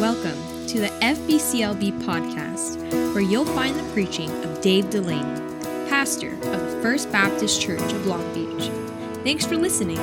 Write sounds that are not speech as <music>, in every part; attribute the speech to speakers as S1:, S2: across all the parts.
S1: Welcome to the FBCLB podcast, where you'll find the preaching of Dave Delaney, pastor of the First Baptist Church of Long Beach. Thanks for listening.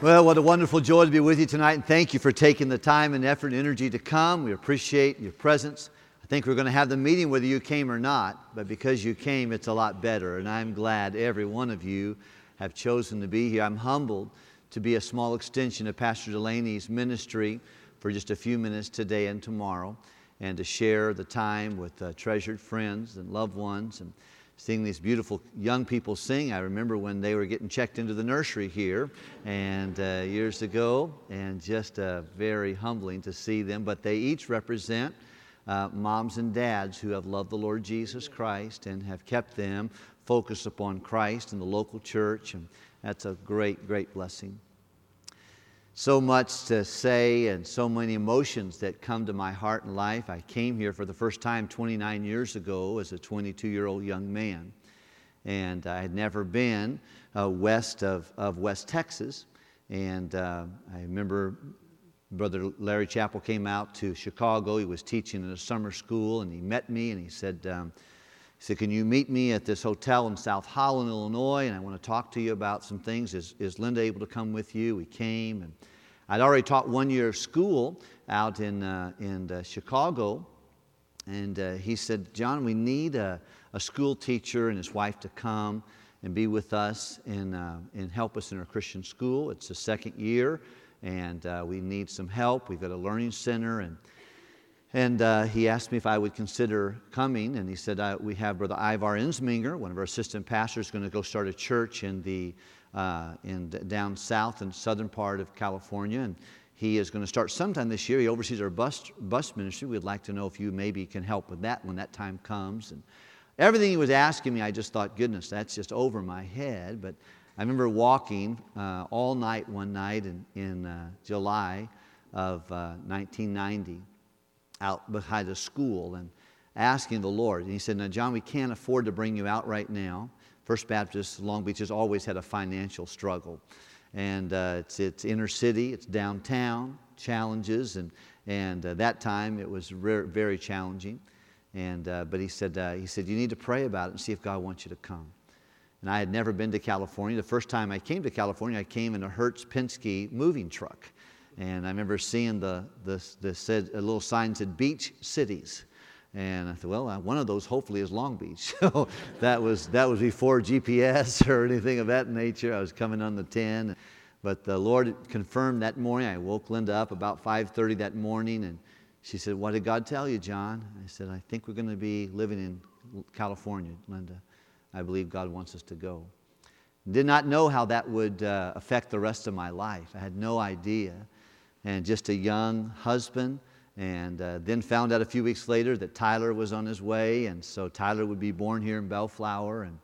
S2: Well, what a wonderful joy to be with you tonight, and thank you for taking the time and effort and energy to come. We appreciate your presence. I think we're going to have the meeting whether you came or not, but because you came, it's a lot better, and I'm glad every one of you have chosen to be here. I'm humbled to be a small extension of Pastor Delaney's ministry for just a few minutes today and tomorrow, and to share the time with uh, treasured friends and loved ones and seeing these beautiful young people sing. I remember when they were getting checked into the nursery here and uh, years ago, and just uh, very humbling to see them. But they each represent uh, moms and dads who have loved the Lord Jesus Christ and have kept them focused upon Christ and the local church, and that's a great, great blessing. So much to say and so many emotions that come to my heart and life. I came here for the first time 29 years ago as a 22 year old young man, and I had never been uh, west of, of West Texas. And uh, I remember Brother Larry Chappell came out to Chicago. He was teaching in a summer school, and he met me and he said, um, he said, Can you meet me at this hotel in South Holland, Illinois? And I want to talk to you about some things. Is, is Linda able to come with you? We came. And I'd already taught one year of school out in, uh, in uh, Chicago. And uh, he said, John, we need a, a, school teacher and his wife to come and be with us and, uh, and help us in our Christian school. It's the second year, and uh, we need some help. We've got a learning center. and and uh, he asked me if I would consider coming, and he said, uh, We have Brother Ivar Insminger, one of our assistant pastors, going to go start a church in, the, uh, in down south and southern part of California. And he is going to start sometime this year. He oversees our bus, bus ministry. We'd like to know if you maybe can help with that when that time comes. And everything he was asking me, I just thought, goodness, that's just over my head. But I remember walking uh, all night one night in, in uh, July of 1990 uh, out behind a school and asking the Lord. And he said, Now, John, we can't afford to bring you out right now. First Baptist Long Beach has always had a financial struggle. And uh, it's, it's inner city, it's downtown, challenges. And, and uh, that time it was re- very challenging. And, uh, but he said, uh, he said, You need to pray about it and see if God wants you to come. And I had never been to California. The first time I came to California, I came in a Hertz Penske moving truck. And I remember seeing the, the, the said, a little sign said beach cities. And I thought, well, uh, one of those hopefully is Long Beach. <laughs> So that was, that was before GPS <laughs> or anything of that nature. I was coming on the 10. But the Lord confirmed that morning. I woke Linda up about 5.30 that morning, and she said, what did God tell you, John? I said, I think we're going to be living in California, Linda. I believe God wants us to go. Did not know how that would uh, affect the rest of my life. I had no idea and just a young husband. And uh, then found out a few weeks later that Tyler was on his way, and so Tyler would be born here in Bellflower, and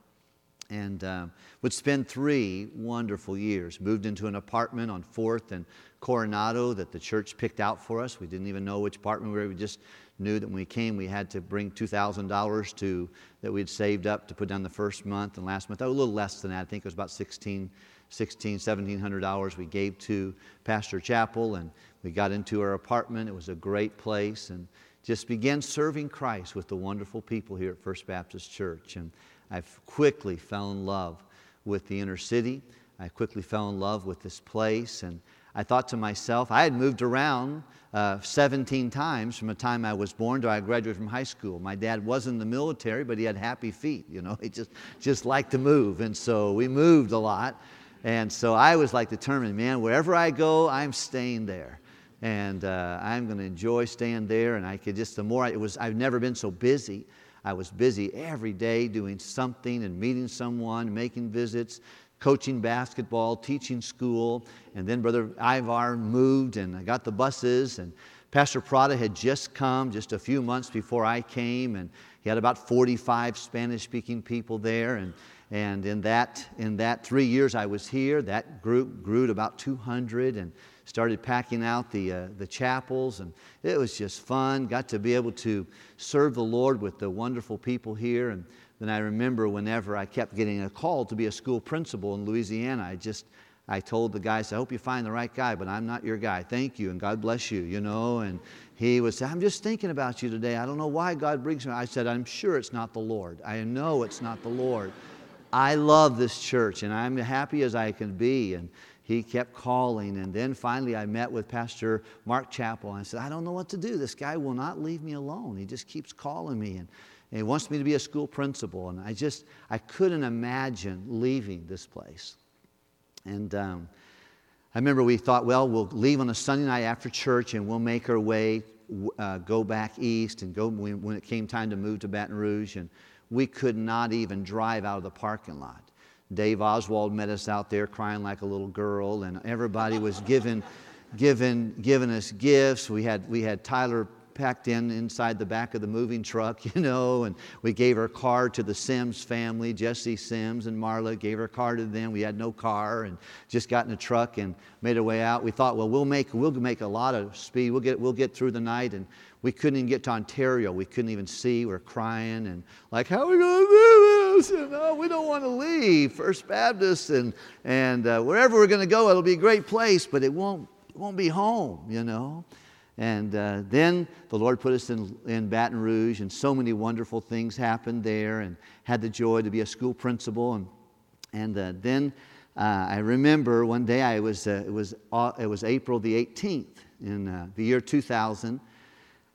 S2: and um, would spend three wonderful years. Moved into an apartment on Fourth and Coronado that the church picked out for us. We didn't even know which apartment we were. We just knew that when we came, we had to bring two thousand dollars to that we'd saved up to put down the first month and last month. Oh, a little less than that. I think it was about sixteen sixteen, seventeen hundred dollars we gave to Pastor Chappell, and we got into our apartment. It was a great place, and just began serving Christ with the wonderful people here at First Baptist Church. And I quickly fell in love with the inner city. I quickly fell in love with this place, and I thought to myself, I had moved around uh, 17 times from the time I was born to I graduated from high school. My dad was in the military, but he had happy feet, you know. <laughs> He just, just liked to move. And so we moved a lot. And so I was like determined, man, wherever I go, I'm staying there. And uh, I'm going to enjoy staying there. And I could just, the more I, it was, I've never been so busy. I was busy every day doing something and meeting someone, making visits, coaching basketball, teaching school. And then Brother Ivar moved, and I got the buses. And Pastor Parada had just come just a few months before I came, and he had about 45 Spanish speaking people there. And and in that, in that three years I was here, that group grew to about 200 and started packing out the, uh, the chapels. And it was just fun. Got to be able to serve the Lord with the wonderful people here. And then I remember whenever I kept getting a call to be a school principal in Louisiana, I just, I told the guy, I said, I hope you find the right guy, but I'm not your guy. Thank you, and God bless you, you know. And he would say, I'm just thinking about you today. I don't know why God brings me. I said, I'm sure it's not the Lord. I know it's not the Lord. I love this church, and I'm happy as I can be. And he kept calling. And then finally, I met with Pastor Mark Chappell. And I said, I don't know what to do. This guy will not leave me alone. He just keeps calling me. And, and he wants me to be a school principal. And I just, I couldn't imagine leaving this place. And um, I remember we thought, well, we'll leave on a Sunday night after church and we'll make our way, uh, go back east and go when, when it came time to move to Baton Rouge. And we could not even drive out of the parking lot. Dave Oswald met us out there crying like a little girl, and everybody was giving, <laughs> giving, giving us gifts. We had, we had Tyler packed in inside the back of the moving truck, <laughs> you know, and we gave her car to the Sims family, Jesse Sims and Marla gave her car to them. We had no car and just got in a truck and made our way out. We thought, well, we'll make, we'll make a lot of speed. We'll get, we'll get through the night. And we couldn't even get to Ontario. We couldn't even see. We we're crying and like, how are we going to do this? And oh, we don't want to leave First Baptist and, and uh, wherever we're going to go, it'll be a great place, but it won't, it won't be home, you know. And uh, then the Lord put us in, in Baton Rouge, and so many wonderful things happened there, and had the joy to be a school principal. And, and uh, then uh, I remember one day I was, uh, it, was, uh, it was April the 18th in uh, the year 2000.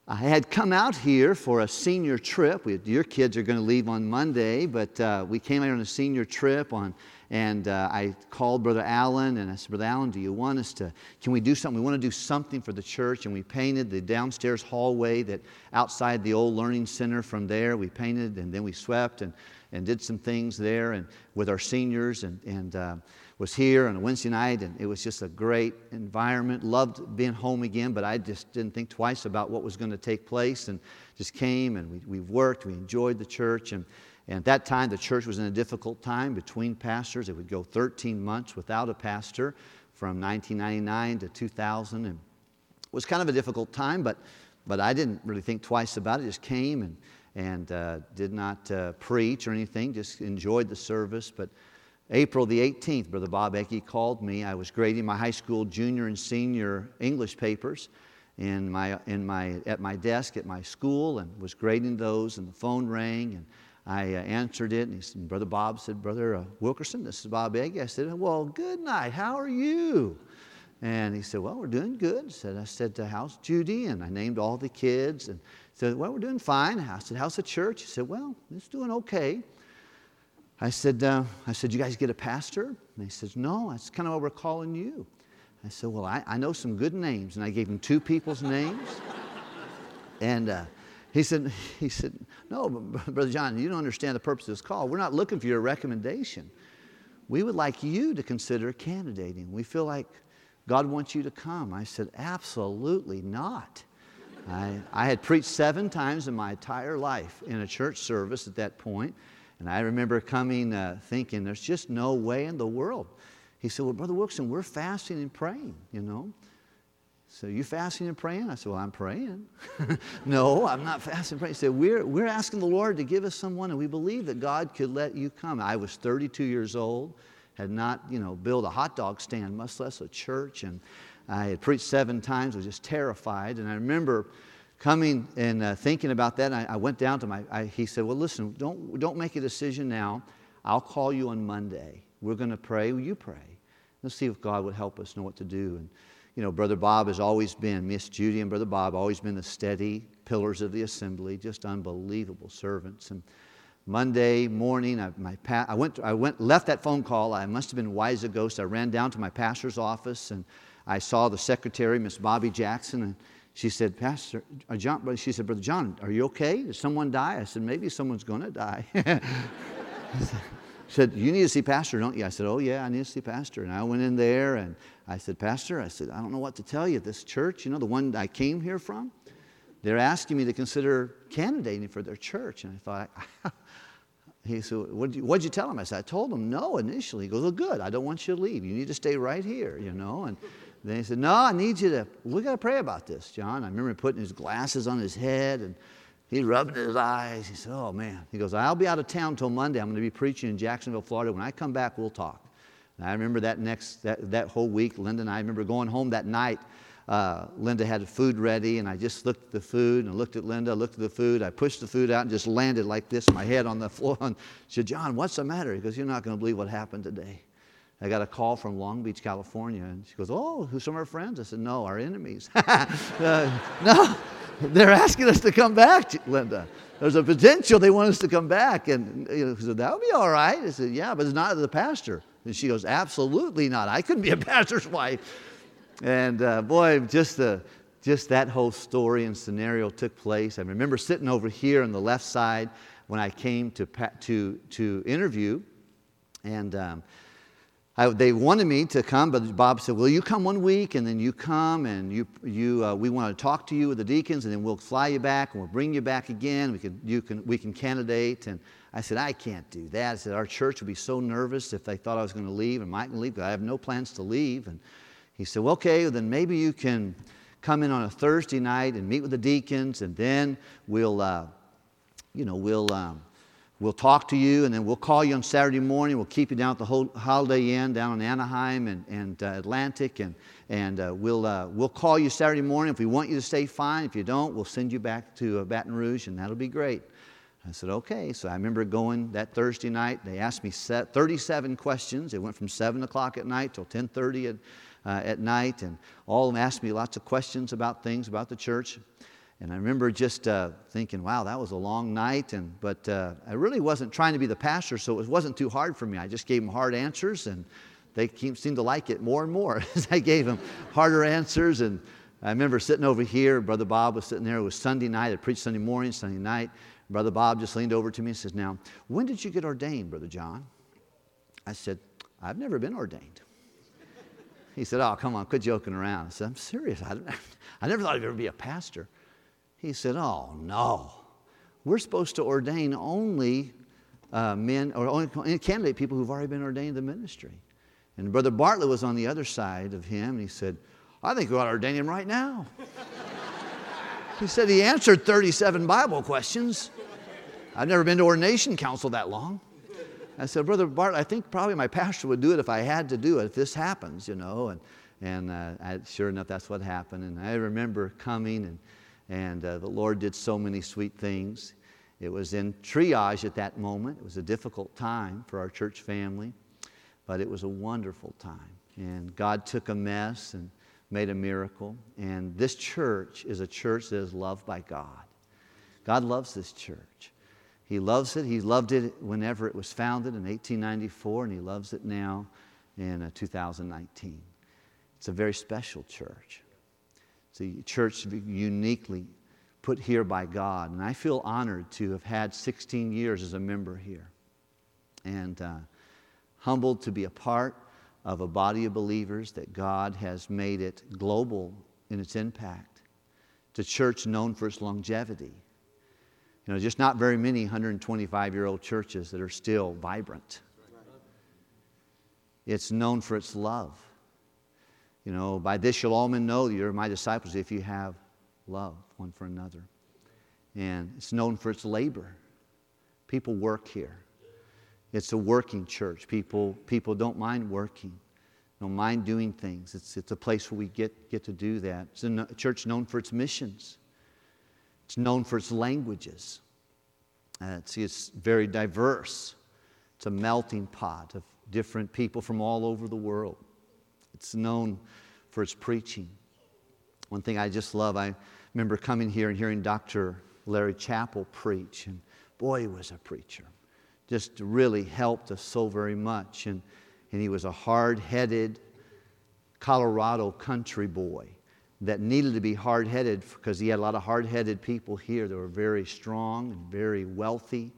S2: I had come out here for a senior trip. We, your kids are going to leave on Monday, but we came out on a senior trip on and uh, I called Brother Allen and I said, Brother Allen, do you want us to, can we do something? We want to do something for the church. And we painted the downstairs hallway that outside the old learning center from there. We painted and then we swept and, and did some things there and with our seniors and, and uh, was here on a Wednesday night. And it was just a great environment. Loved being home again, but I just didn't think twice about what was going to take place and just came and we, we worked. We enjoyed the church. And and at that time, the church was in a difficult time between pastors. It would go 13 months without a pastor from 1999 to 2000. And it was kind of a difficult time, but, but I didn't really think twice about it. Just came and, and uh, did not uh, preach or anything, just enjoyed the service. But April the 18th, Brother Bob Ecke called me. I was grading my high school junior and senior English papers in my, in my, at my desk at my school and was grading those, and the phone rang. And I uh, answered it, and, he said, Brother Bob said, Brother uh, Wilkerson, this is Bob Egg. I said, Well, good night. How are you? And he said, Well, we're doing good. I said, I said, How's Judy? And I named all the kids. And said, Well, we're doing fine. I said, How's the church? He said, Well, it's doing okay. I said, uh, I said, You guys get a pastor? And he says, No, that's kind of what we're calling you. I said, Well, I, I know some good names. And I gave him two people's names. <laughs> and uh, he said, he said, No, Brother John, you don't understand the purpose of this call. We're not looking for your recommendation. We would like you to consider candidating. We feel like God wants you to come. I said, Absolutely not. I, I had preached seven times in my entire life in a church service at that point, and I remember coming uh, thinking, There's just no way in the world. He said, Well, Brother Wilson, we're fasting and praying, you know. So you fasting and praying? I said, Well, I'm praying. <laughs> no, I'm not fasting and praying. He said, we're, we're asking the Lord to give us someone, and we believe that God could let you come. I was 32 years old, had not, you know, built a hot dog stand, much less a church, and I had preached seven times, was just terrified. And I remember coming and uh, thinking about that. I, I, went down to my, I, he said, Well, listen, don't, don't make a decision now. I'll call you on Monday. We're going to pray. Will you pray? Let's see if God would help us know what to do. And you know, Brother Bob has always been, Miss Judy and Brother Bob, always been the steady pillars of the assembly, just unbelievable servants. And Monday morning, I, my pa- I, went, I went, left that phone call. I must have been wise a ghost. I ran down to my pastor's office and I saw the secretary, Miss Bobby Jackson, and she said, Pastor, uh, John, she said, Brother John, are you okay? Did someone die? I said, maybe someone's going to die. She <laughs> said, You need to see Pastor, don't you? I said, Oh, yeah, I need to see Pastor. And I went in there and I said, Pastor, I said, I don't know what to tell you. This church, you know, the one I came here from, they're asking me to consider candidating for their church. And I thought, <laughs> he said, what did, you, what'd you tell him? I said, I told him no initially. He goes, Well, good. I don't want you to leave. You need to stay right here, you know. And then he said, No, I need you to, we got to pray about this, John. I remember putting his glasses on his head and he rubbed his eyes. He said, Oh, man. He goes, I'll be out of town till Monday. I'm going to be preaching in Jacksonville, Florida. When I come back, we'll talk. And I remember that next, that, that whole week, Linda and I, I remember going home that night. Uh, Linda had food ready, and I just looked at the food and looked at Linda, looked at the food. I pushed the food out and just landed like this, my head on the <laughs> floor. And she said, John, what's the matter? He goes, You're not going to believe what happened today. I got a call from Long Beach, California, and she goes, Oh, who's some of our friends? I said, No, our enemies. <laughs> uh, no, they're asking us to come back, Linda. There's a potential they want us to come back. And you know, said, That'll be all right. I said, Yeah, but it's not the pastor. And she goes, Absolutely not. I couldn't be a <laughs> pastor's wife. And uh, boy, just, the, just that whole story and scenario took place. I remember sitting over here on the left side when I came to, to, to interview. And um, I, they wanted me to come, but Bob said, "Will you come one week, and then you come, and you, you, uh, we want to talk to you with the deacons, and then we'll fly you back, and we'll bring you back again. We can, you can, we can candidate." And I said, "I can't do that." I said, "Our church would be so nervous if they thought I was going to leave, and Mike can leave, I have no plans to leave." And he said, "Well, okay, then maybe you can come in on a Thursday night and meet with the deacons, and then we'll, uh, you know, we'll." Um, We'll talk to you and then we'll call you on Saturday morning. We'll keep you down at the whole Holiday Inn down in Anaheim and, and uh, Atlantic. And, and uh, we'll, uh, we'll call you Saturday morning. If we want you to stay, fine. If you don't, we'll send you back to uh, Baton Rouge and that'll be great. I said, okay. So I remember going that Thursday night. They asked me set 37 questions. It went from 7 o'clock at night till 10.30 at, uh, at night. And all of them asked me lots of questions about things, about the church. And I remember just uh, thinking, wow, that was a long night. And, but uh, I really wasn't trying to be the pastor, so it wasn't too hard for me. I just gave them hard answers, and they seemed to like it more and more <laughs> as I gave them harder answers. And I remember sitting over here, Brother Bob was sitting there. It was Sunday night. I preached Sunday morning, Sunday night. Brother Bob just leaned over to me and says, Now, when did you get ordained, Brother John? I said, I've never been ordained. He said, Oh, come on, quit joking around. I said, I'm serious. I, <laughs> I never thought I'd ever be a pastor. He said, Oh, no. We're supposed to ordain only uh, men or only candidate people who've already been ordained to ministry. And Brother Bartlett was on the other side of him, and he said, I think we ought to ordain him right now. <laughs> he said he answered 37 Bible questions. I've never been to ordination council that long. I said, Brother Bart, I think probably my pastor would do it if I had to do it, if this happens, you know. And, and uh, I, sure enough, that's what happened. And I remember coming and and uh, the Lord did so many sweet things. It was in triage at that moment. It was a difficult time for our church family, but it was a wonderful time. And God took a mess and made a miracle. And this church is a church that is loved by God. God loves this church. He loves it. He loved it whenever it was founded in 1894, and He loves it now in uh, 2019. It's a very special church. A church uniquely put here by God. And I feel honored to have had 16 years as a member here and uh, humbled to be a part of a body of believers that God has made it global in its impact. It's a church known for its longevity. You know, just not very many 125 year old churches that are still vibrant. It's known for its love. You know, by this you'll all men know that you're my disciples if you have love one for another. And it's known for its labor. People work here. It's a working church. People, people don't mind working, don't mind doing things. It's, it's a place where we get, get to do that. It's a church known for its missions, it's known for its languages. Uh, it's, it's very diverse. It's a melting pot of different people from all over the world. It's known for its preaching. One thing I just love, I remember coming here and hearing Dr. Larry Chappell preach, and boy, he was a preacher. Just really helped us so very much. And, and he was a hard headed Colorado country boy that needed to be hard headed because he had a lot of hard headed people here that were very strong and very wealthy.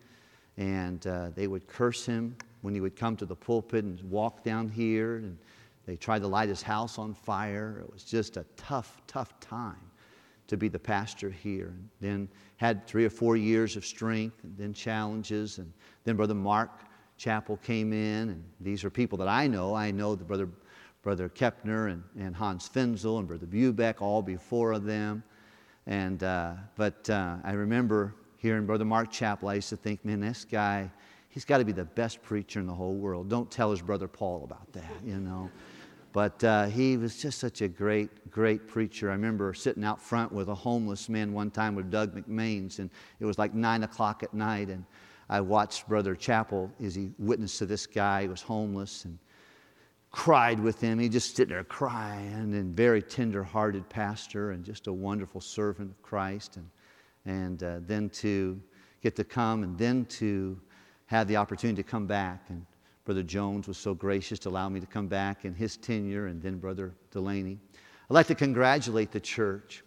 S2: And uh, they would curse him when he would come to the pulpit and walk down here. And they tried to light his house on fire. It was just a tough, tough time to be the pastor here. And then had three or four years of strength, and then challenges. And then Brother Mark Chappell came in, and these are people that I know. I know the brother, brother Kepner and, and Hans Finzel and Brother Bubeck, all before of them. And, uh, but uh, I remember hearing Brother Mark Chappell, I used to think, man, this guy, he's got to be the best preacher in the whole world. Don't tell his brother Paul about that, you know. But uh, he was just such a great, great preacher. I remember sitting out front with a homeless man one time with Doug McMains, and it was like nine o'clock at night. And I watched Brother Chappell as he witnessed to this guy who was homeless and cried with him. He just stood there crying, and very tender-hearted pastor, and just a wonderful servant of Christ. And and uh, then to get to come, and then to have the opportunity to come back and Brother Jones was so gracious to allow me to come back in his tenure, and then Brother Delaney. I'd like to congratulate the church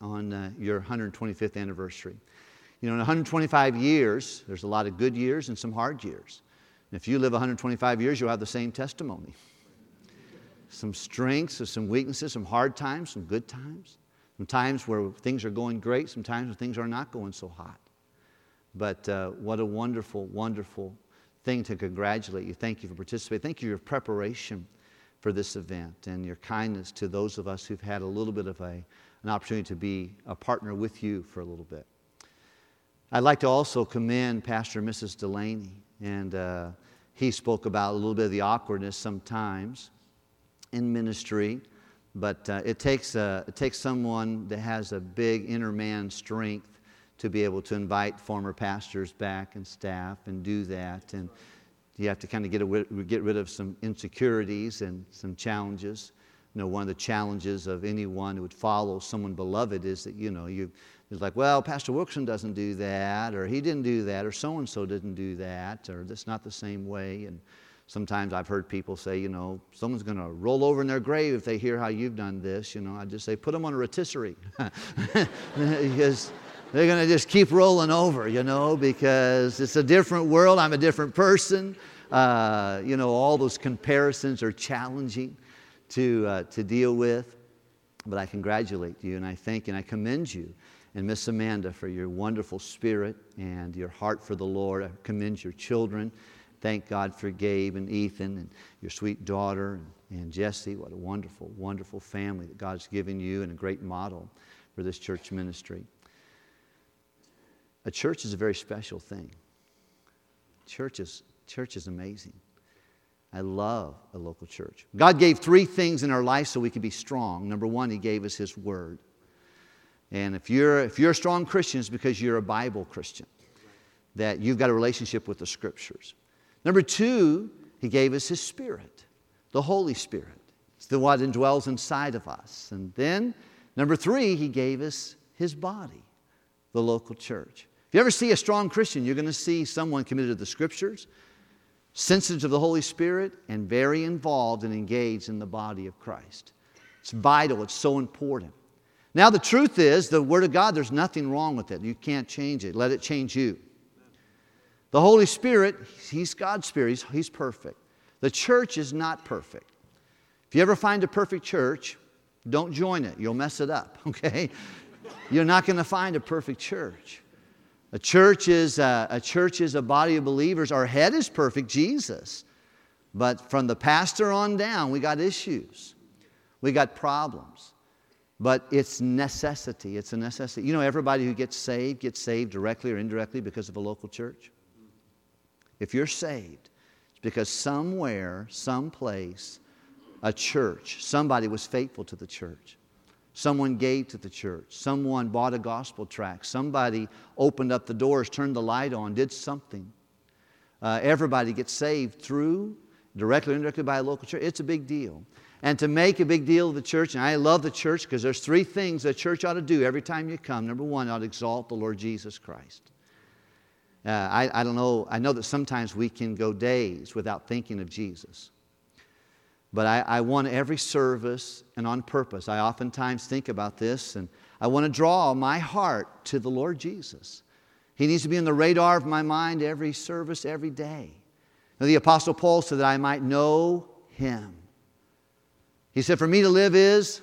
S2: on uh, your 125th anniversary. You know, in 125 years, there's a lot of good years and some hard years. And if you live 125 years, you'll have the same testimony. Some strengths, some weaknesses, some hard times, some good times. Some times where things are going great, some times when things are not going so hot. But uh, what a wonderful, wonderful thing to congratulate you. Thank you for participating. Thank you for your preparation for this event and your kindness to those of us who've had a little bit of a, an opportunity to be a partner with you for a little bit. I'd like to also commend Pastor and Mrs. Delaney. And uh, he spoke about a little bit of the awkwardness sometimes in ministry, but uh, it, takes a, it takes someone that has a big inner man strength to be able to invite former pastors back and staff and do that. And you have to kind of get, a, get rid of some insecurities and some challenges. You know, one of the challenges of anyone who would follow someone beloved is that, you know, you, it's like, well, Pastor Wilkerson doesn't do that, or he didn't do that, or so and so didn't do that, or that's not the same way. And sometimes I've heard people say, you know, someone's going to roll over in their grave if they hear how you've done this. You know, I just say, put them on a rotisserie. <laughs> because they're going to just keep rolling over, you know, because it's a different world. I'm a different person. Uh, you know, all those comparisons are challenging to, uh, to deal with. But I congratulate you and I thank and I commend you and Miss Amanda for your wonderful spirit and your heart for the Lord. I commend your children. Thank God for Gabe and Ethan and your sweet daughter and, and Jesse. What a wonderful, wonderful family that God's given you and a great model for this church ministry. A church is a very special thing. Church is, church is amazing. I love a local church. God gave three things in our life so we could be strong. Number one, He gave us His Word. And if you're, if you're a strong Christian, it's because you're a Bible Christian, that you've got a relationship with the Scriptures. Number two, He gave us His Spirit, the Holy Spirit. It's the one that dwells inside of us. And then, number three, He gave us His body, the local church. If you ever see a strong Christian, you're going to see someone committed to the scriptures, sensitive to the Holy Spirit, and very involved and engaged in the body of Christ. It's vital, it's so important. Now, the truth is, the Word of God, there's nothing wrong with it. You can't change it. Let it change you. The Holy Spirit, He's God's Spirit, He's, he's perfect. The church is not perfect. If you ever find a perfect church, don't join it. You'll mess it up, <laughs> okay? You're not going to find a perfect church. A church is a, a, church is a body of believers. Our head is perfect, Jesus. But from the pastor on down, we got issues. We got problems. But it's necessity. It's a necessity. You know, everybody who gets saved gets saved directly or indirectly because of a local church. If you're saved, it's because somewhere, someplace, a church, somebody was faithful to the church. Someone gave to the church. Someone bought a gospel tract. Somebody opened up the doors, turned the light on, did something. Uh, everybody gets saved through, directly or indirectly by a local church. It's a big deal. And to make a big deal of the church, and I love the church because there's three things a church ought to do every time you come. Number one, ought to exalt the Lord Jesus Christ. Uh, I, I don't know, I know that sometimes we can go days without thinking of Jesus. But I, I, want every service and on purpose. I oftentimes think about this and I want to draw my heart to the Lord Jesus. He needs to be in the radar of my mind every service, every day. Now, the Apostle Paul said that I might know him. He said, For me to live is,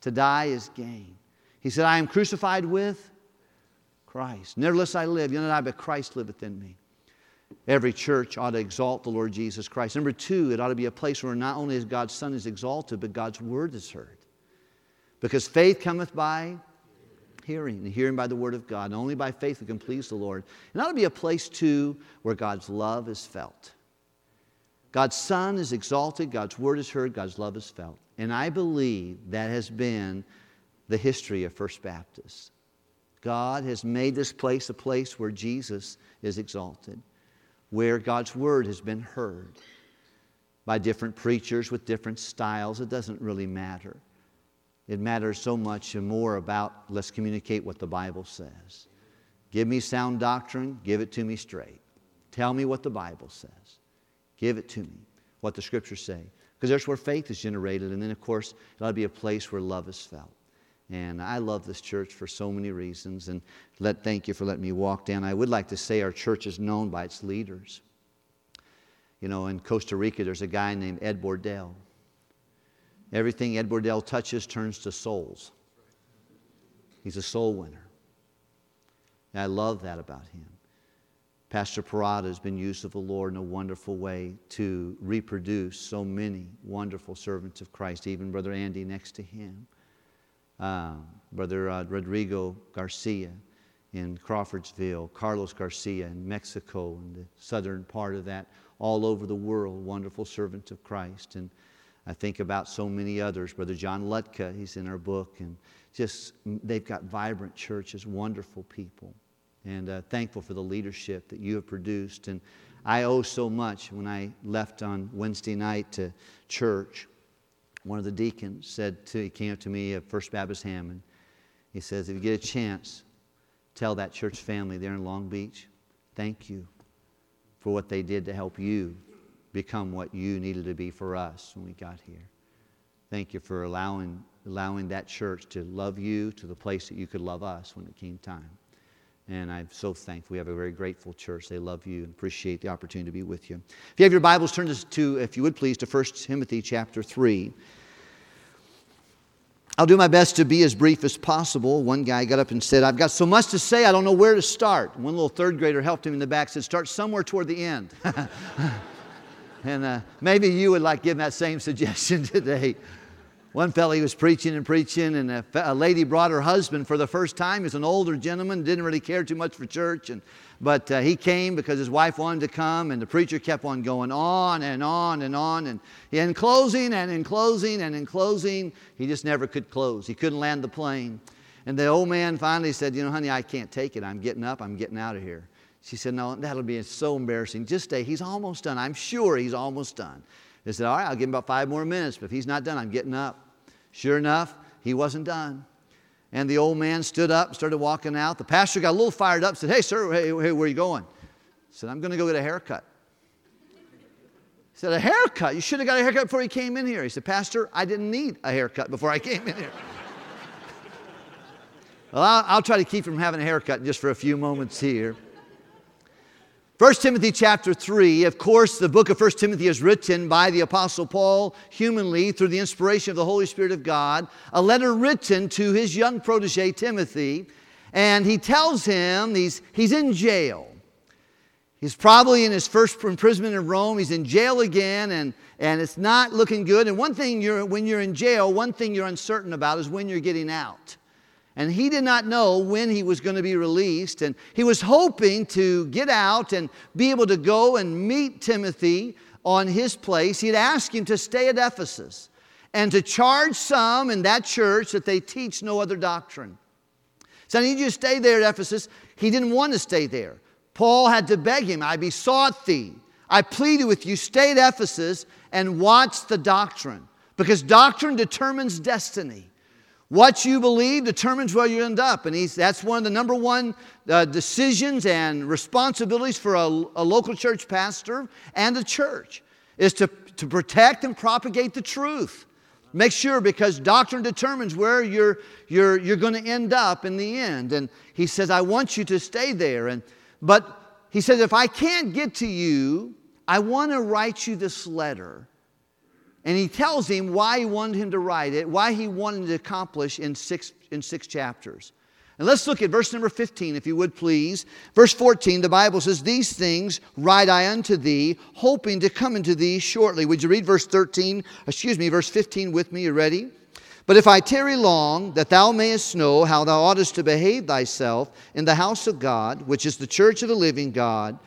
S2: to die is gain. He said, I am crucified with Christ. Nevertheless I live, yet not I, but Christ liveth in me. Every church ought to exalt the Lord Jesus Christ. Number two, it ought to be a place where not only is God's Son is exalted, but God's word is heard. Because faith cometh by Hearing, and hearing by the word of God. And only by faith we can please the Lord. And ought to be a place, too, where God's love is felt. God's Son is exalted, God's word is heard, God's love is felt. And I believe that has been the history of First Baptist. God has made this place a place where Jesus is exalted, where God's word has been heard by different preachers with different styles. It doesn't really matter. It matters so much and more about let's communicate what the Bible says. Give me sound doctrine, give it to me straight. Tell me what the Bible says. Give it to me, what the scriptures say. Because there's where faith is generated, and then, of course, it ought to be a place where love is felt. And I love this church for so many reasons. And let, thank you for letting me walk down. I would like to say our church is known by its leaders. You know, in Costa Rica, there's a guy named Ed Bordell. Everything Ed Bordell touches turns to souls. He's a soul winner. And I love that about him. Pastor Parada has been used of the Lord in a wonderful way to reproduce so many wonderful servants of Christ, even Brother Andy next to him, uh, Brother uh, Rodrigo Garcia in Crawfordsville, Carlos Garcia in Mexico, and the southern part of that, all over the world, wonderful servants of Christ. And I think about so many others. Brother John Lutka, he's in our book, and just they've got vibrant churches, wonderful people and uh, thankful for the leadership that you have produced. And I owe so much. When I left on Wednesday night to church, one of the deacons said to, he came up to me at First Baptist Hammond. He says, if you get a chance, tell that church family there in Long Beach, thank you for what they did to help you become what you needed to be for us when we got here. Thank you for allowing, allowing that church to love you to the place that you could love us when it came time. And I'm so thankful. We have a very grateful church. They love you and appreciate the opportunity to be with you. If you have your Bibles, turn to, if you would please, to 1 Timothy chapter 3. I'll do my best to be as brief as possible. One guy got up and said, I've got so much to say, I don't know where to start. One little third grader helped him in the back, said, Start somewhere toward the end. <laughs> and uh, maybe you would like give that same <laughs> suggestion today. One fellow, he was preaching and preaching, and a, a, lady brought her husband for the first time. He was an older gentleman, didn't really care too much for church, and, but uh, he came because his wife wanted to come, and the preacher kept on going on and on and on. And in closing and in closing and in closing, he just never could close. He couldn't land the plane. And the old man finally said, You know, honey, I can't take it. I'm getting up. I'm getting out of here. She said, No, that'll be so embarrassing. Just stay. He's almost done. I'm sure he's almost done. They said, All right, I'll give him about five more minutes, but if he's not done, I'm getting up. Sure enough, he wasn't done. And the old man stood up, and started walking out. The pastor got a little fired up, said, Hey, sir, hey, hey where are you going? Said, I'm going to go get a haircut. He said, A haircut? You should have got a haircut before you came in here. He said, Pastor, I didn't need a haircut before I came in here. <laughs> well, I'll, I'll try to keep from having a haircut just for a few moments here. 1 Timothy chapter 3, of course, the book of 1 Timothy is written by the Apostle Paul humanly through the inspiration of the Holy Spirit of God, a letter written to his young protege Timothy, and he tells him he's, he's in jail. He's probably in his first imprisonment in Rome. He's in jail again, and, and it's not looking good. And one thing you're, when you're in jail, one thing you're uncertain about is when you're getting out. And he did not know when he was going to be released. And he was hoping to get out and be able to go and meet Timothy on his place. He had asked him to stay at Ephesus and to charge some in that church that they teach no other doctrine. So I need you to stay there at Ephesus. He didn't want to stay there. Paul had to beg him, I besought thee. I pleaded with you, stay at Ephesus and watch the doctrine, because doctrine determines destiny. What you believe determines where you end up. And that's one of the number one uh, decisions and responsibilities for a, a, local church pastor and a church is to, to protect and propagate the truth. Make sure because doctrine determines where you're, you're, you're going to end up in the end. And he says, I want you to stay there. And, but he says, if I can't get to you, I want to write you this letter and he tells him why he wanted him to write it, why he wanted to accomplish in six, in six chapters. And let's look at verse number 15, if you would please. Verse 14, the Bible says, These things write I unto thee, hoping to come unto thee shortly. Would you read verse 13, excuse me, verse 15 with me? You ready? But if I tarry long, that thou mayest know how thou oughtest to behave thyself in the house of God, which is the church of the living God,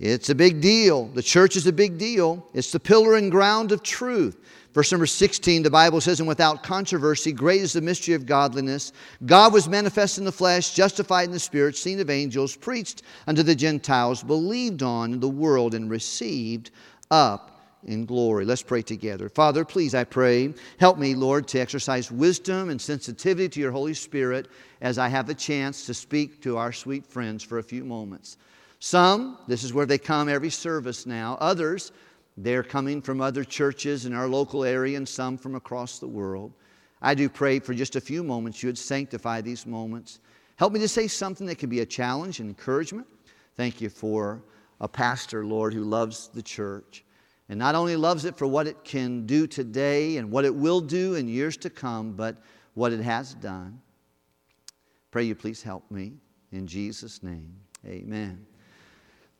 S2: it's a big deal. The church is a big deal. It's the pillar and ground of truth. Verse number 16, the Bible says, And without controversy, great is the mystery of godliness. God was manifest in the flesh, justified in the spirit, seen of angels, preached unto the Gentiles, believed on in the world, and received up in glory. Let's pray together. Father, please, I pray, help me, Lord, to exercise wisdom and sensitivity to your Holy Spirit as I have the chance to speak to our sweet friends for a few moments. Some, this is where they come every service now. Others, they're coming from other churches in our local area and some from across the world. I do pray for just a few moments you would sanctify these moments. Help me to say something that can be a challenge and encouragement. Thank you for a pastor, Lord, who loves the church and not only loves it for what it can do today and what it will do in years to come, but what it has done. Pray you please help me. In Jesus' name, amen.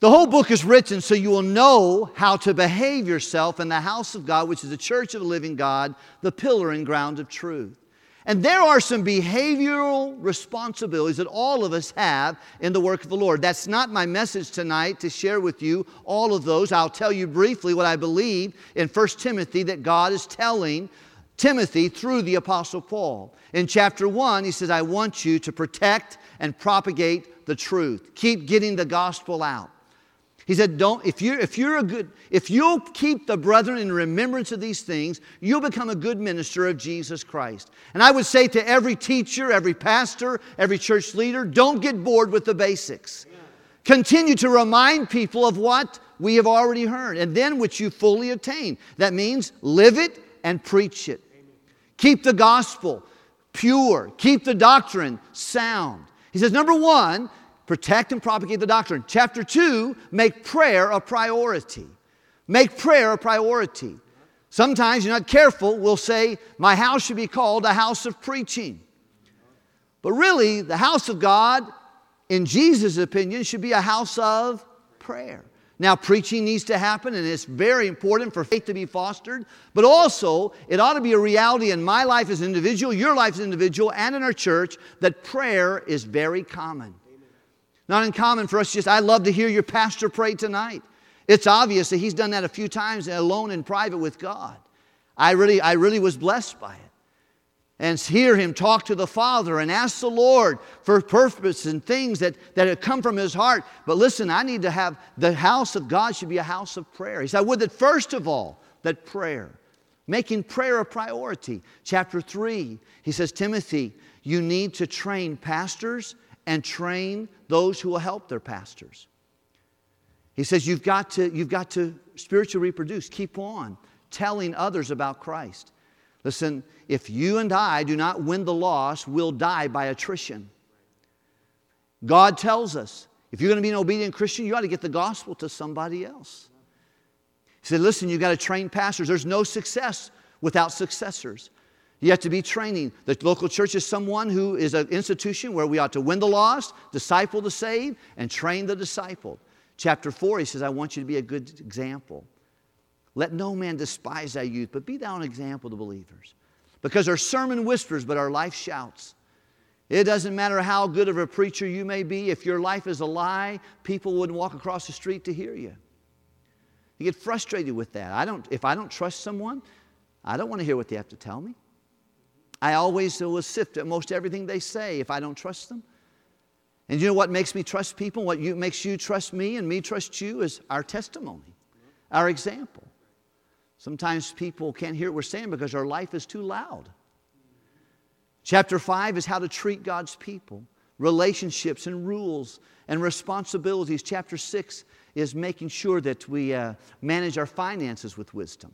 S2: The whole book is written so you will know how to behave yourself in the house of God, which is the church of the living God, the pillar and ground of truth. And there are some behavioral responsibilities that all of us have in the work of the Lord. That's not my message tonight to share with you all of those. I'll tell you briefly what I believe in 1 Timothy that God is telling Timothy through the Apostle Paul. In chapter 1, he says, I want you to protect and propagate the truth. Keep getting the gospel out. He said, Don't, if you're, if you're a good, if you'll keep the brethren in remembrance of these things, you'll become a good minister of Jesus Christ. And I would say to every teacher, every pastor, every church leader, don't get bored with the basics. Continue to remind people of what we have already heard, and then which you fully attain. That means live it and preach it. Keep the gospel pure, keep the doctrine sound. He says, number one, protect and propagate the doctrine. Chapter 2, make prayer a priority. Make prayer a priority. Sometimes you're not careful, we'll say, My house should be called a house of preaching. But really, the house of God, in Jesus' opinion, should be a house of prayer. Now, preaching needs to happen, and it's very important for faith to be fostered, but also it ought to be a reality in my life as an individual, your life as an individual, and in our church that prayer is very common. Not uncommon for us just, I love to hear your pastor pray tonight. It's obvious that he's done that a few times alone in private with God. I really, I really was blessed by it. And hear him talk to the Father and ask the Lord for purpose and things that, that have come from his heart. But listen, I need to have the house of God should be a house of prayer. He said, I would that first of all, that prayer, making prayer a priority. Chapter 3, he says, Timothy, you need to train pastors and train those who will help their pastors. He says, You've got to, you've got to spiritually reproduce. Keep on telling others about Christ. Listen, if you and I do not win the lost, we'll die by attrition. God tells us if you're going to be an obedient Christian, you ought to get the gospel to somebody else. He said, Listen, you've got to train pastors. There's no success without successors. You have to be training. The local church is someone who is an institution where we ought to win the lost, disciple the saved, and train the disciple. Chapter 4, he says, I want you to be a good example. Let no man despise thy youth, but be thou an example to believers. Because our sermon whispers, but our life shouts. It doesn't matter how good of a preacher you may be, if your life is a lie, people wouldn't walk across the street to hear you. You get frustrated with that. I don't, if I don't trust someone, I don't want to hear what they have to tell me. I always will sift most everything they say if I don't trust them. And you know what makes me trust people? What you, makes you trust me and me trust you is our testimony, our example. Sometimes people can't hear what we're saying because our life is too loud. Chapter 5 is how to treat God's people, relationships and rules and responsibilities. Chapter 6 is making sure that we uh, manage our finances with wisdom.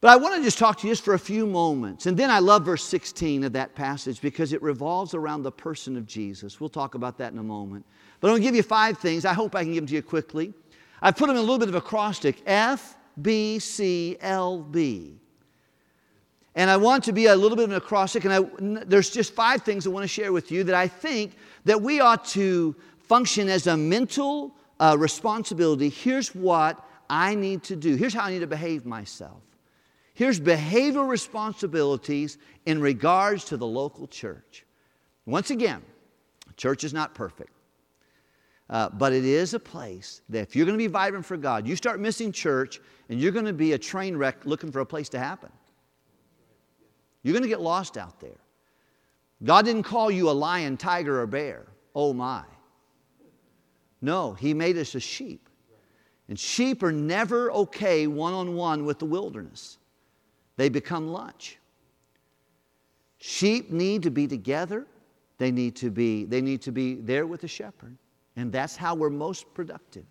S2: But I want to just talk to you just for a few moments. And then I love verse 16 of that passage because it revolves around the person of Jesus. We'll talk about that in a moment. But I'm going to give you five things. I hope I can give them to you quickly. I've put them in a little bit of acrostic F, B, C, L, B. And I want to be a little bit of an acrostic, and I, there's just five things I want to share with you that I think that we ought to function as a mental uh, responsibility. Here's what I need to do. Here's how I need to behave myself. Here's behavioral responsibilities in regards to the local church. Once again, church is not perfect. Uh, but it is a place that if you're going to be vibrant for God, you start missing church and you're going to be a train wreck looking for a place to happen. You're going to get lost out there. God didn't call you a lion, tiger, or bear. Oh my. No, He made us a sheep. And sheep are never okay one on one with the wilderness, they become lunch. Sheep need to be together, they need to be, they need to be there with the shepherd. And that's how we're most productive.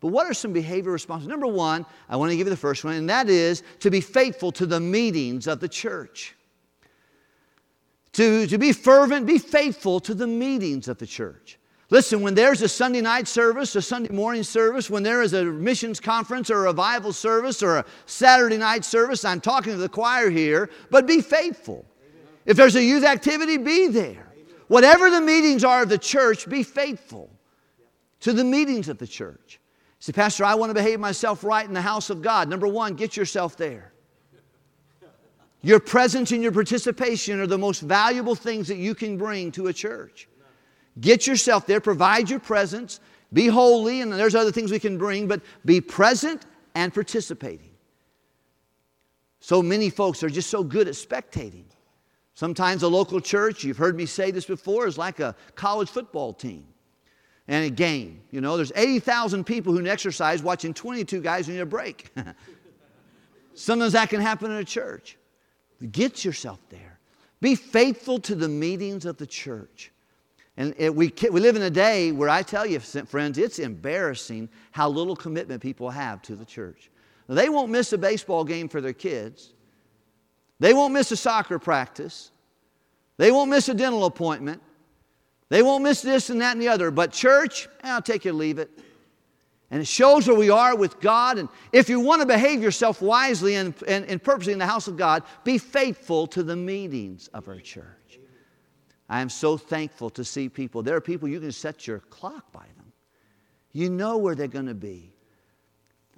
S2: But what are some behavior responses? Number one, I want to give you the first one, and that is to be faithful to the meetings of the church. To, to be fervent, be faithful to the meetings of the church. Listen, when there's a Sunday night service, a Sunday morning service, when there is a missions conference or a revival service or a Saturday night service, I'm talking to the choir here, but be faithful. If there's a youth activity, be there. Whatever the meetings are of the church, be faithful to the meetings of the church. Say, Pastor, I want to behave myself right in the house of God. Number one, get yourself there. Your presence and your participation are the most valuable things that you can bring to a church. Get yourself there, provide your presence, be holy, and there's other things we can bring, but be present and participating. So many folks are just so good at spectating. Sometimes a local church, you've heard me say this before, is like a college football team and a game. You know, there's 80,000 people who exercise watching 22 guys need a break. <laughs> Sometimes that can happen in a church. Get yourself there. Be faithful to the meetings of the church. And it, we, we live in a day where I tell you, friends, it's embarrassing how little commitment people have to the church. They won't miss a baseball game for their kids. They won't miss a soccer practice. They won't miss a dental appointment. They won't miss this and that and the other. But church, eh, I'll take you leave it. And it shows where we are with God. And if you want to behave yourself wisely and, and, and purposely in the house of God, be faithful to the meetings of our church. I am so thankful to see people. There are people you can set your clock by them. You know where they're going to be.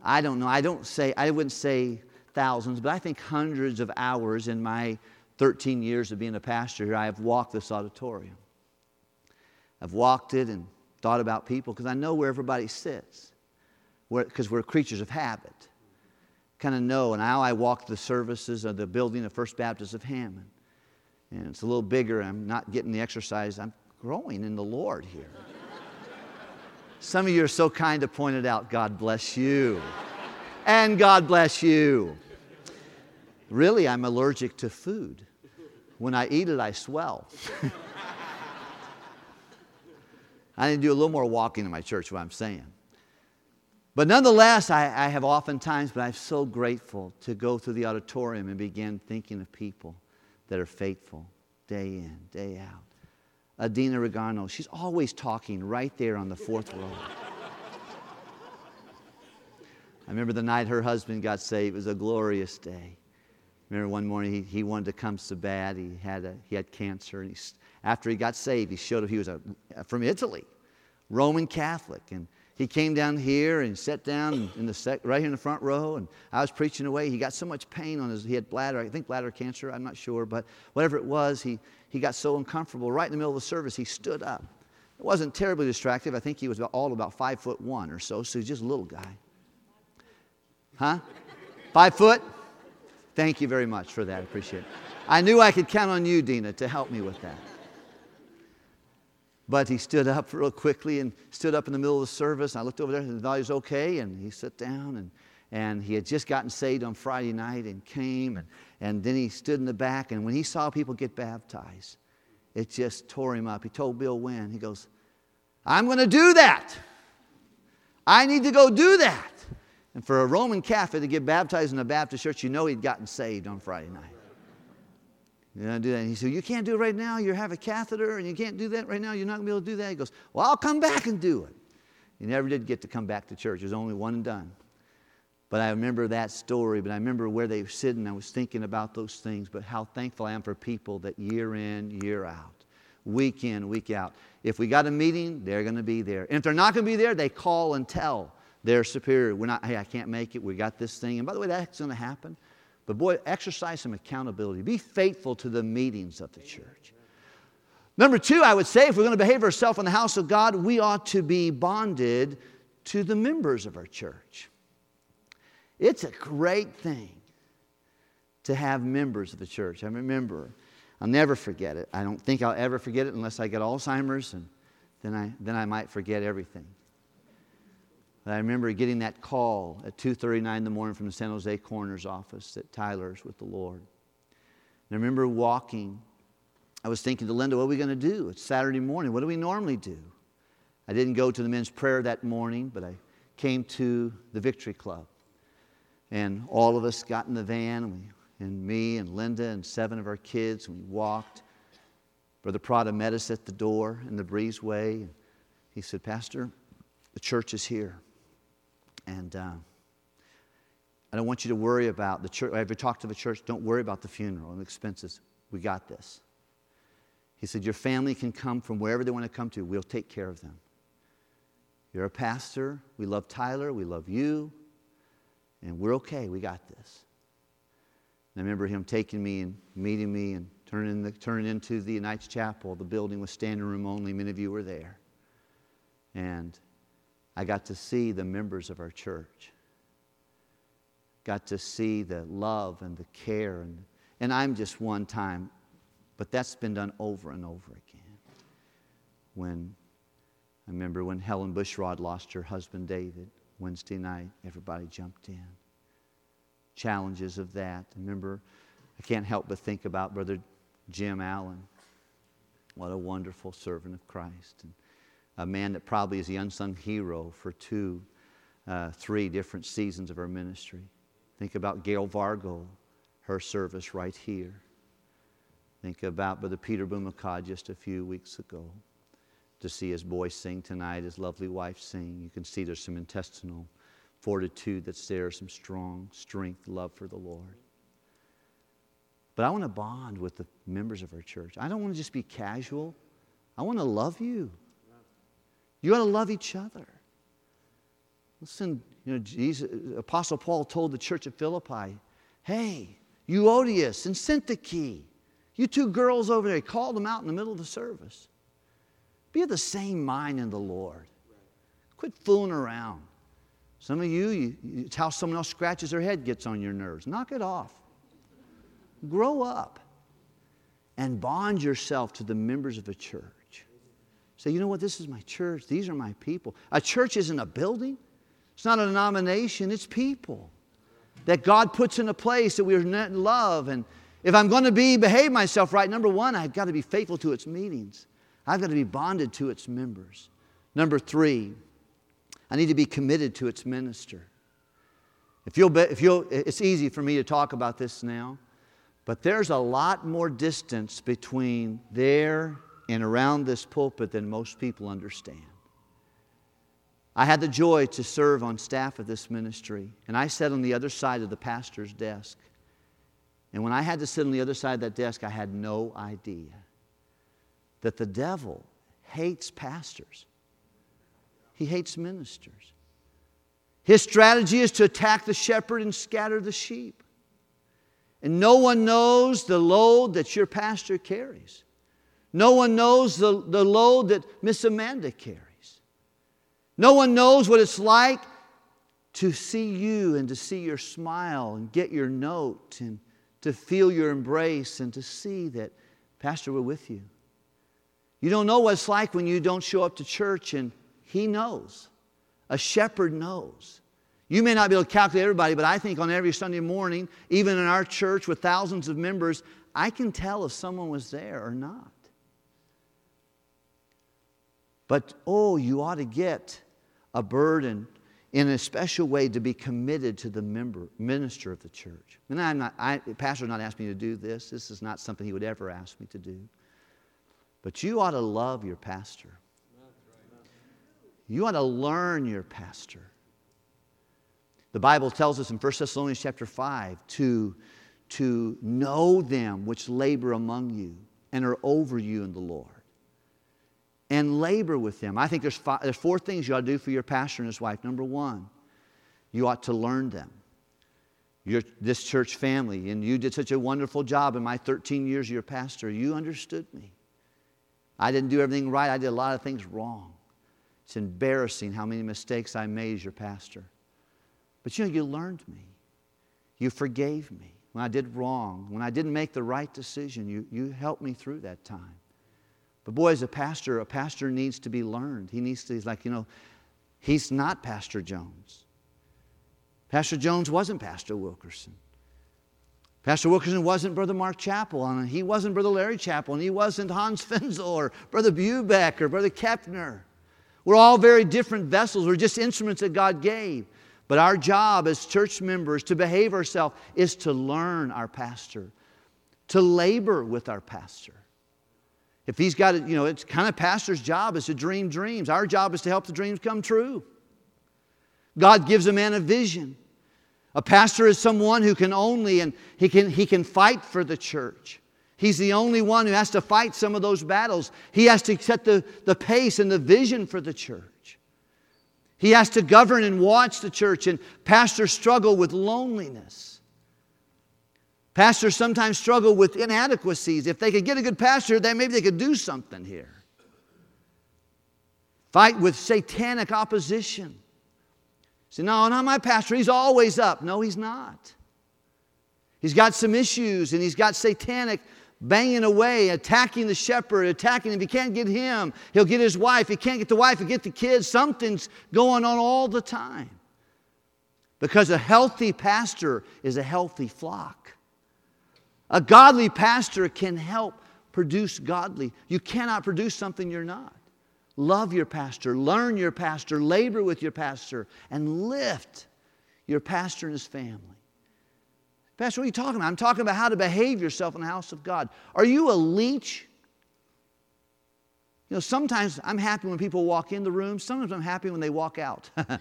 S2: I don't know. I don't say, I wouldn't say thousands, but I think hundreds of hours in my 13 years of being a pastor here, I have walked this auditorium. I've walked it and thought about people because I know where everybody sits, because we're creatures of habit. Kind of know, and now I walk the services of the building of First Baptist of Hammond. And it's a little bigger. I'm not getting the exercise. I'm growing in the Lord here. Some of you are so kind to point it out. God bless you. And God bless you. Really, I'm allergic to food. When I eat it, I swell. <laughs> I need to do a little more walking in my church, what I'm saying. But nonetheless, I, I, have oftentimes, but I'm so grateful to go through the auditorium and begin thinking of people that are faithful day in, day out. Adina Regano, she's always talking right there on the fourth row. I remember the night her husband got saved. It was a glorious day. Remember one morning he, he wanted to come so bad. He had, a, he had cancer. And he, after he got saved, he showed up. He was a, from Italy, Roman Catholic. And he came down here and sat down in the sec, right here in the front row. And I was preaching away. He got so much pain on his, he had bladder, I think bladder cancer, I'm not sure. But whatever it was, he, he got so uncomfortable. Right in the middle of the service, he stood up. It wasn't terribly distractive. I think he was all about five foot one or so, so he's just a little guy. Huh? Five foot? Thank you very much for that. I appreciate it. I knew I could count on you, Dina, to help me with that. But he stood up real quickly and stood up in the middle of the service. I looked over there and he was okay. And he sat down and, and he had just gotten saved on Friday night and came. And, and then he stood in the back. And when he saw people get baptized, it just tore him up. He told Bill Wynn, he goes, I'm going to do that. I need to go do that. And for a Roman Catholic to get baptized in a Baptist church, you know he'd gotten saved on Friday night. You know, do that. And he said, You can't do it right now. You have a catheter and you can't do that right now. You're not going to be able to do that. He goes, Well, I'll come back and do it. He never did get to come back to church. It was only one and done. But I remember that story, but I remember where they were sitting. I was thinking about those things, but how thankful I am for people that year in, year out, week in, week out. If we got a meeting, they're going to be there. And if they're not going to be there, they call and tell their superior. We're not, hey, I can't make it. We got this thing. And by the way, that's going to happen. But boy, exercise some accountability. Be faithful to the meetings of the church. Number two, I would say, if we're going to behave ourselves in the house of God, we ought to be bonded to the members of our church. It's a great thing to have members of the church. I remember, I'll never forget it. I don't think I'll ever forget it unless I get Alzheimer's, and then I, then I might forget everything. I remember getting that call at 2.39 in the morning from the San Jose coroner's office that Tyler's with the Lord. And I remember walking. I was thinking to Linda, what are we going to do? It's Saturday morning. What do we normally do? I didn't go to the men's prayer that morning, but I came to the Victory Club. And all of us got in the van, and, we, and me and Linda and seven of our kids, and we walked. Brother Parada met us at the door in the breezeway. He said, Pastor, the church is here. And uh, I don't want you to worry about the church. If you talked to the church, don't worry about the funeral and the expenses. We got this. He said, Your family can come from wherever they want to come to. We'll take care of them. You're a pastor. We love Tyler. We love you. And we're okay. We got this. And I remember him taking me and meeting me and turning, the, turning into the Knights Chapel. The building was standing room only. Many of you were there. And I got to see the members of our church. Got to see the love and the care. And, and I'm just one time, but that's been done over and over again. When I remember when Helen Bushrod lost her husband David Wednesday night, everybody jumped in. Challenges of that. I remember, I can't help but think about Brother Jim Allen. What a wonderful servant of Christ. And a man that probably is the unsung hero for two, uh, three different seasons of our ministry. Think about Gail Vargo, her service right here. Think about Brother Peter Bumacad just a few weeks ago. To see his boy sing tonight, his lovely wife sing, you can see there's some intestinal fortitude that's there, some strong strength, love for the Lord. But I want to bond with the members of our church. I don't want to just be casual. I want to love you. You got to love each other. Listen, you know, Jesus, Apostle Paul told the church of Philippi, hey, Euodias and Syntyche, you two girls over there, he called them out in the middle of the service. Be of the same mind in the Lord. Quit fooling around. Some of you, you, it's how someone else scratches their head gets on your nerves. Knock it off. Grow up and bond yourself to the members of a church. Say, you know what? This is my church. These are my people. A church isn't a building, it's not a denomination, it's people that God puts in a place that we are in love. And if I'm going to be behave myself right, number one, I've got to be faithful to its meetings. I've got to be bonded to its members. Number three, I need to be committed to its minister. If you'll, be, if you'll, it's easy for me to talk about this now, but there's a lot more distance between there and around this pulpit than most people understand. I had the joy to serve on staff of this ministry, and I sat on the other side of the pastor's desk. And when I had to sit on the other side of that desk, I had no idea that the devil hates pastors, he hates ministers. His strategy is to attack the shepherd and scatter the sheep. And no one knows the load that your pastor carries. No one knows the, the load that Miss Amanda carries. No one knows what it's like to see you and to see your smile and get your note and to feel your embrace and to see that, Pastor, we're with you. You don't know what it's like when you don't show up to church and he knows. A shepherd knows. You may not be able to calculate everybody, but I think on every Sunday morning, even in our church with thousands of members, I can tell if someone was there or not. But oh, you ought to get a burden in a special way to be committed to the member, minister of the church. And I'm not, I, not asked me to do this. This is not something he would ever ask me to do. But you ought to love your pastor. You ought to learn your pastor. The Bible tells us in 1 Thessalonians chapter 5 to, to know them which labor among you and are over you in the Lord and labor with them. I think there's, five, there's four things you ought to do for your pastor and his wife. Number one, you ought to learn them. your, this church family, and you did such a wonderful job in my 13 years your pastor. You understood me. I didn't do everything right, I did a lot of things wrong. It's embarrassing how many mistakes I made as your pastor. But you know, you learned me. You forgave me when I did wrong, when I didn't make the right decision. You, you helped me through that time. But boy, as a pastor, a pastor needs to be learned. He needs to, he's like, you know, he's not Pastor Jones. Pastor Jones wasn't Pastor Wilkerson. Pastor Wilkerson wasn't Brother Mark Chappell, and he wasn't Brother Larry Chappell, and he wasn't Hans Fenzel or Brother Bubeck or Brother Kepner. We're all very different vessels. We're just instruments that God gave. But our job as church members to behave ourselves is to learn our pastor, to labor with our pastor. If he's got, it, you know, it's kind of pastor's job is to dream dreams. Our job is to help the dreams come true. God gives a man a vision. A pastor is someone who can only and he can, he can fight for the church. He's the only one who has to fight some of those battles. He has to set the, the pace and the vision for the church. He has to govern and watch the church, and pastors struggle with loneliness. Pastors sometimes struggle with inadequacies. If they could get a good pastor, then maybe they could do something here. Fight with satanic opposition. Say, no, not my pastor. He's always up. No, he's not. He's got some issues and he's got satanic banging away, attacking the shepherd, attacking him. If he can't get him, he'll get his wife. If he can't get the wife, he'll get the kids. Something's going on all the time. Because a healthy pastor is a healthy flock. A godly pastor can help produce godly. You cannot produce something you're not. Love your pastor, learn your pastor, labor with your pastor, and lift your pastor and his family. Pastor, what are you talking about? I'm talking about how to behave yourself in the house of God. Are you a leech? You know, sometimes I'm happy when people walk in the room, sometimes I'm happy when they walk out. <laughs>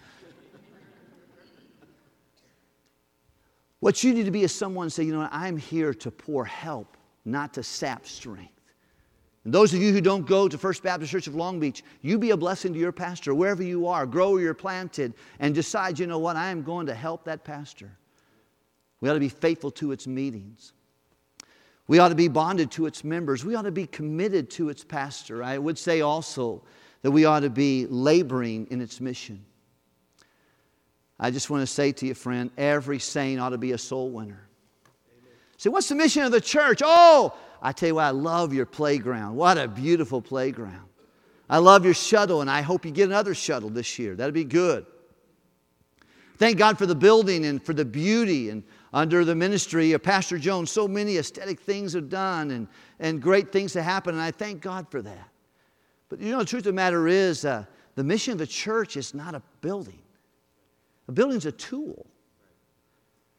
S2: what you need to be is someone say, you know, I'm here to pour help, not to sap strength. And those of you who don't go to First Baptist Church of Long Beach, you be a blessing to your pastor wherever you are. Grow where you're planted and decide, you know what, I am going to help that pastor. We ought to be faithful to its meetings. We ought to be bonded to its members. We ought to be committed to its pastor. I would say also that we ought to be laboring in its mission. I just want to say to you, friend, every saint ought to be a soul winner. Say, what's the mission of the church? Oh, I tell you what, I love your playground. What a beautiful playground. I love your shuttle, and I hope you get another shuttle this year. That'd be good. Thank God for the building and for the beauty and under the ministry of Pastor Jones. So many aesthetic things are done and, and great things have happened, and I thank God for that. But you know, the truth of the matter is, uh, the mission of the church is not a building. A building's a tool.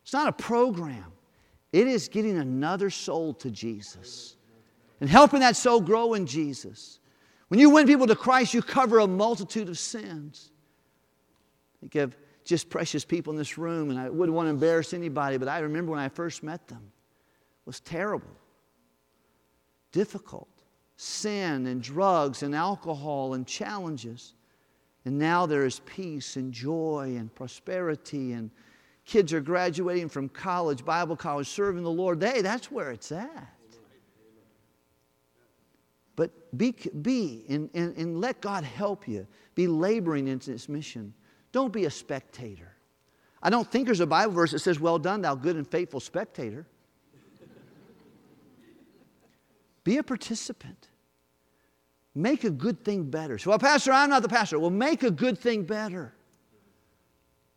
S2: It's not a program. It is getting another soul to Jesus and helping that soul grow in Jesus. When you win people to Christ, you cover a multitude of sins. Think of just precious people in this room, and I wouldn't want to embarrass anybody, but I remember when I first met them. It was terrible, difficult. Sin and drugs and alcohol and challenges. And now there is peace and joy and prosperity and kids are graduating from college, Bible college, serving the Lord, hey, that's where it's at. But be, be and, and, and let God help you. Be laboring into this mission. Don't be a spectator. I don't think there's a Bible verse that says, Well done, thou good and faithful spectator. be a participant. Make a good thing better. So, well, Pastor, I'm not the pastor. Well, make a good thing better.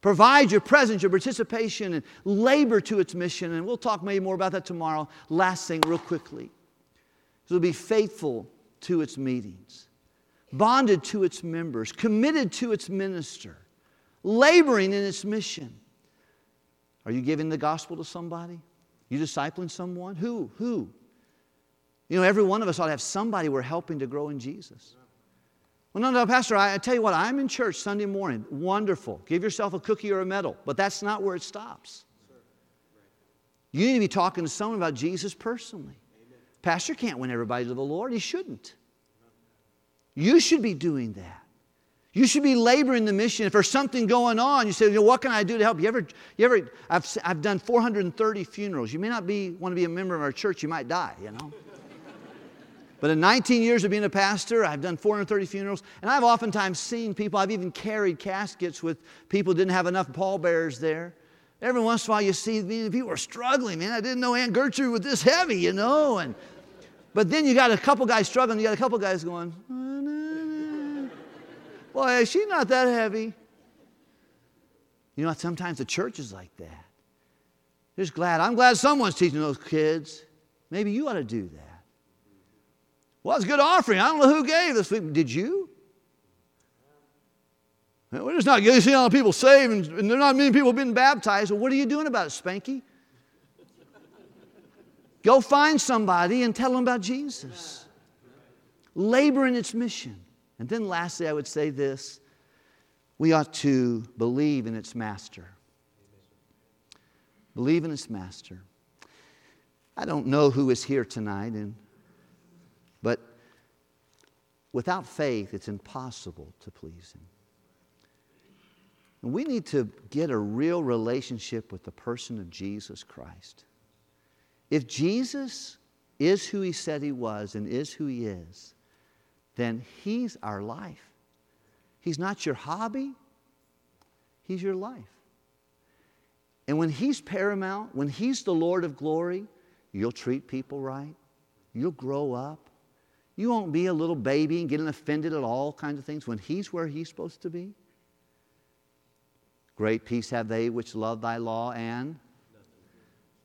S2: Provide your presence, your participation, and labor to its mission. And we'll talk maybe more about that tomorrow. Last thing, real quickly. It'll be faithful to its meetings, bonded to its members, committed to its minister, laboring in its mission. Are you giving the gospel to somebody? You discipling someone? Who? Who? You know, every one of us ought to have somebody we're helping to grow in Jesus. Well, no, no, Pastor, I, I tell you what, I'm in church Sunday morning. Wonderful. Give yourself a cookie or a medal, but that's not where it stops. You need to be talking to someone about Jesus personally. Amen. Pastor can't win everybody to the Lord. He shouldn't. You should be doing that. You should be laboring the mission. If there's something going on, you say, you know, what can I do to help? You ever, you ever, I've, I've done 430 funerals. You may not be, want to be a member of our church, you might die, you know. But in 19 years of being a pastor, I've done 430 funerals, and I've oftentimes seen people, I've even carried caskets with people who didn't have enough pallbearers there. Every once in a while you see me, people are struggling, man. I didn't know Aunt Gertrude was this heavy, you know. And, but then you got a couple guys struggling, you got a couple guys going, Boy, she's not that heavy. You know, sometimes the church is like that. Just glad. I'm glad someone's teaching those kids. Maybe you ought to do that. Well, it's a good offering. I don't know who gave this week. Did you? We're just not getting a lot of people saved, and, and there are not many people being baptized. Well, what are you doing about it, Spanky? Go find somebody and tell them about Jesus. Labor in its mission. And then lastly, I would say this we ought to believe in its master. Believe in its master. I don't know who is here tonight, and, but without faith, it's impossible to please Him. And we need to get a real relationship with the person of Jesus Christ. If Jesus is who He said He was and is who He is, then He's our life. He's not your hobby, He's your life. And when He's paramount, when He's the Lord of glory, you'll treat people right, you'll grow up. You won't be a little baby and getting offended at all kinds of things when He's where He's supposed to be. Great peace have they which love thy law, and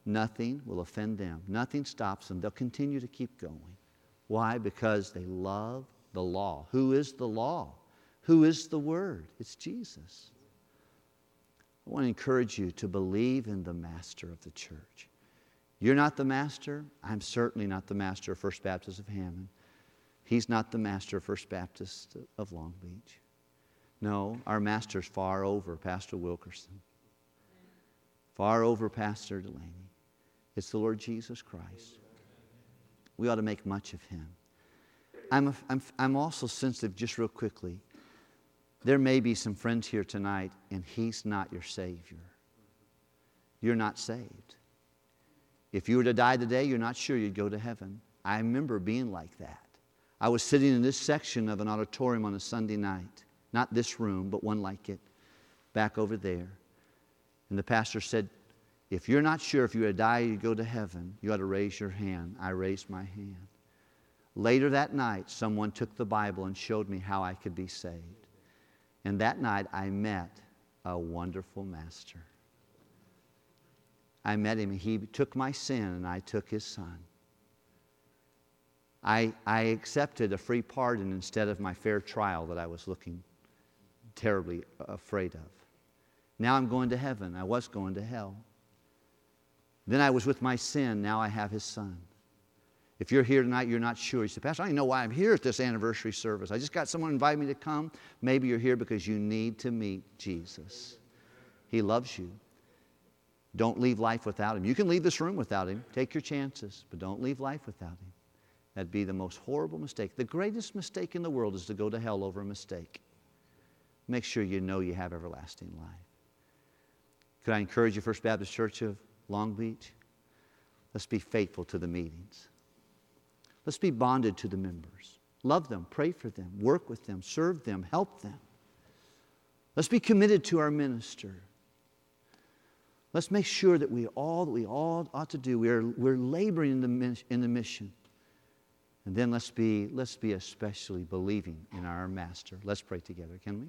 S2: nothing will offend them. Nothing stops them. They'll continue to keep going. Why? Because they love the law. Who is the law? Who is the Word? It's Jesus. I want to encourage you to believe in the master of the church. You're not the master. I'm certainly not the master of First Baptist of Hammond. He's not the master of First Baptist of Long Beach. No, our master's far over Pastor Wilkerson, far over Pastor Delaney. It's the Lord Jesus Christ. We ought to make much of him. I'm, a, I'm, I'm also sensitive, just real quickly. There may be some friends here tonight, and He's not your Savior. You're not saved. If you were to die today, you're not sure you'd go to heaven. I remember being like that. I was sitting in this section of an auditorium on a Sunday night, not this room, but one like it, back over there. And the pastor said, If you're not sure if you to die, you'd go to heaven, you ought to raise your hand. I raised my hand. Later that night, someone took the Bible and showed me how I could be saved. And that night, I met a wonderful master. I met him. He took my sin, and I took his son. I, I accepted a free pardon instead of my fair trial that I was looking terribly afraid of. Now I'm going to heaven. I was going to hell. Then I was with my sin. Now I have his son. If you're here tonight, you're not sure. You say, Pastor, I don't know why I'm here at this anniversary service. I just got someone invite me to come. Maybe you're here because you need to meet Jesus. He loves you. Don't leave life without him. You can leave this room without him. Take your chances, but don't leave life without him. That'd be the most horrible mistake. The greatest mistake in the world is to go to hell over a mistake. Make sure you know you have everlasting life. Could I encourage you, First Baptist Church of Long Beach? Let's be faithful to the meetings. Let's be bonded to the members. Love them, pray for them, work with them, serve them, help them. Let's be committed to our minister. Let's make sure that we all that we all ought to do. We are, we're laboring in the, in the mission. And then let's be, let's be especially believing in our master. Let's pray together, can we?